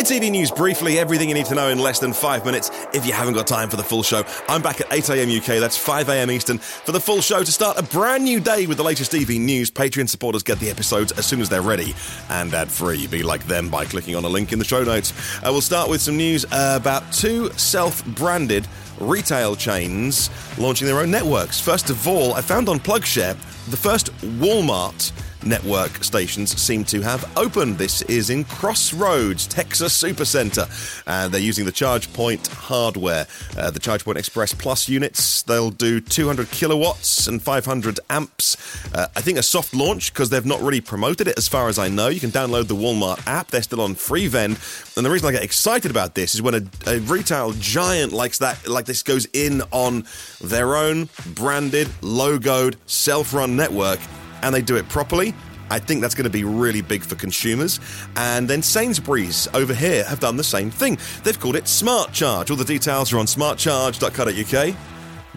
It's EV News briefly. Everything you need to know in less than five minutes. If you haven't got time for the full show, I'm back at 8 a.m. UK. That's 5 a.m. Eastern for the full show to start a brand new day with the latest EV news. Patreon supporters get the episodes as soon as they're ready and ad free. Be like them by clicking on a link in the show notes. Uh, we'll start with some news uh, about two self branded retail chains launching their own networks. First of all, I found on PlugShare the first Walmart network stations seem to have opened. This is in Crossroads, Texas Supercenter. And they're using the ChargePoint hardware. Uh, the ChargePoint Express Plus units, they'll do 200 kilowatts and 500 amps. Uh, I think a soft launch because they've not really promoted it as far as I know. You can download the Walmart app, they're still on free vend. And the reason I get excited about this is when a, a retail giant likes that, like this goes in on their own branded, logoed, self run network and they do it properly, I think that's going to be really big for consumers. And then Sainsbury's over here have done the same thing. They've called it Smart Charge. All the details are on smartcharge.co.uk.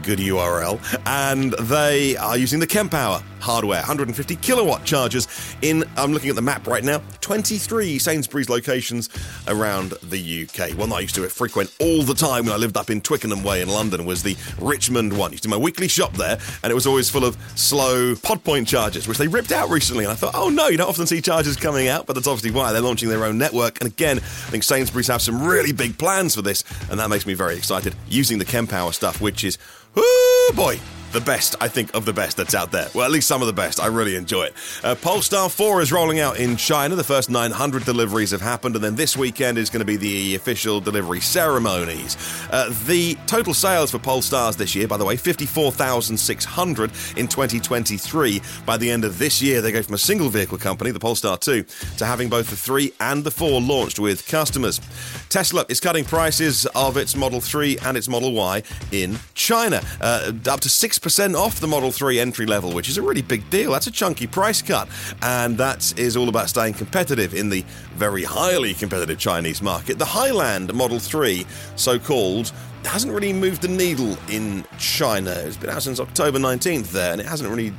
Good URL. And they are using the Kempower hardware, 150 kilowatt chargers in, I'm looking at the map right now, 23 Sainsbury's locations around the UK. One that I used to frequent all the time when I lived up in Twickenham Way in London was the Richmond one. I used to do my weekly shop there, and it was always full of slow pod point chargers, which they ripped out recently. And I thought, oh no, you don't often see chargers coming out, but that's obviously why they're launching their own network. And again, I think Sainsbury's have some really big plans for this, and that makes me very excited using the Kempower stuff, which is, oh boy, the best, I think, of the best that's out there. Well, at least some of the best. I really enjoy it. Uh, Polestar 4 is rolling out in China. The first 900 deliveries have happened, and then this weekend is going to be the official delivery ceremonies. Uh, the total sales for Polestars this year, by the way, 54,600 in 2023. By the end of this year, they go from a single vehicle company, the Polestar 2, to having both the 3 and the 4 launched with customers. Tesla is cutting prices of its Model 3 and its Model Y in China, uh, up to 6 percent off the Model 3 entry level, which is a really big deal. That's a chunky price cut. And that is all about staying competitive in the very highly competitive Chinese market. The Highland Model 3, so called, hasn't really moved the needle in China. It's been out since October 19th there, and it hasn't really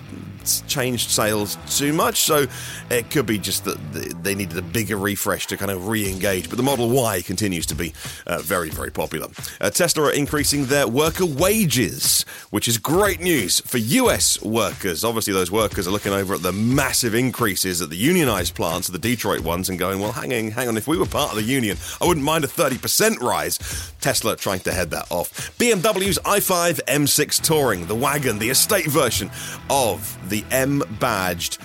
changed sales too much. So it could be just that they needed a bigger refresh to kind of re engage. But the Model Y continues to be uh, very, very popular. Uh, Tesla are increasing their worker wages, which is great news for US workers. Obviously, those workers are looking over at the massive increases at the unionized plants, the Detroit ones, and going, well, hang on, hang on, if we were part of the union, I wouldn't mind a 30% rise. Tesla trying to head that off. BMW's i5 M6 Touring, the wagon, the estate version of the M badged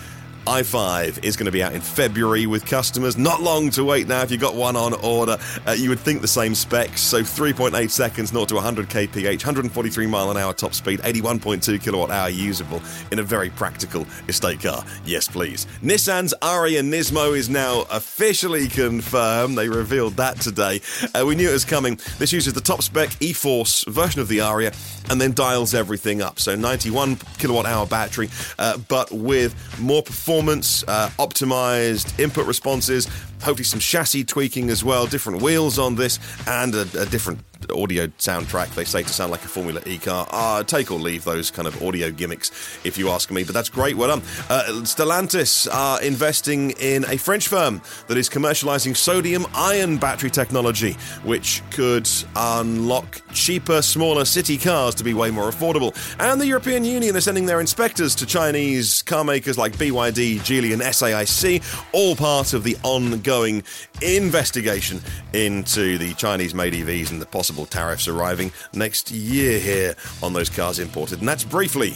i5 is going to be out in February with customers. Not long to wait now if you've got one on order. Uh, you would think the same specs. So 3.8 seconds, 0 to 100 kph, 143 mile an hour top speed, 81.2 kilowatt hour usable in a very practical estate car. Yes, please. Nissan's Ariya Nismo is now officially confirmed. They revealed that today. Uh, we knew it was coming. This uses the top spec e-Force version of the Ariya and then dials everything up. So 91 kilowatt hour battery, uh, but with more performance performance, uh, optimized input responses, hopefully some chassis tweaking as well, different wheels on this, and a, a different audio soundtrack. They say to sound like a Formula E car. Uh, take or leave those kind of audio gimmicks, if you ask me. But that's great. Well done. Uh, Stellantis are investing in a French firm that is commercializing sodium-ion battery technology, which could unlock cheaper, smaller city cars to be way more affordable. And the European Union is sending their inspectors to Chinese car makers like BYD, Geely, and SAIC, all part of the ongoing investigation into the Chinese-made EVs and the possible possible tariffs arriving next year here on those cars imported. And that's briefly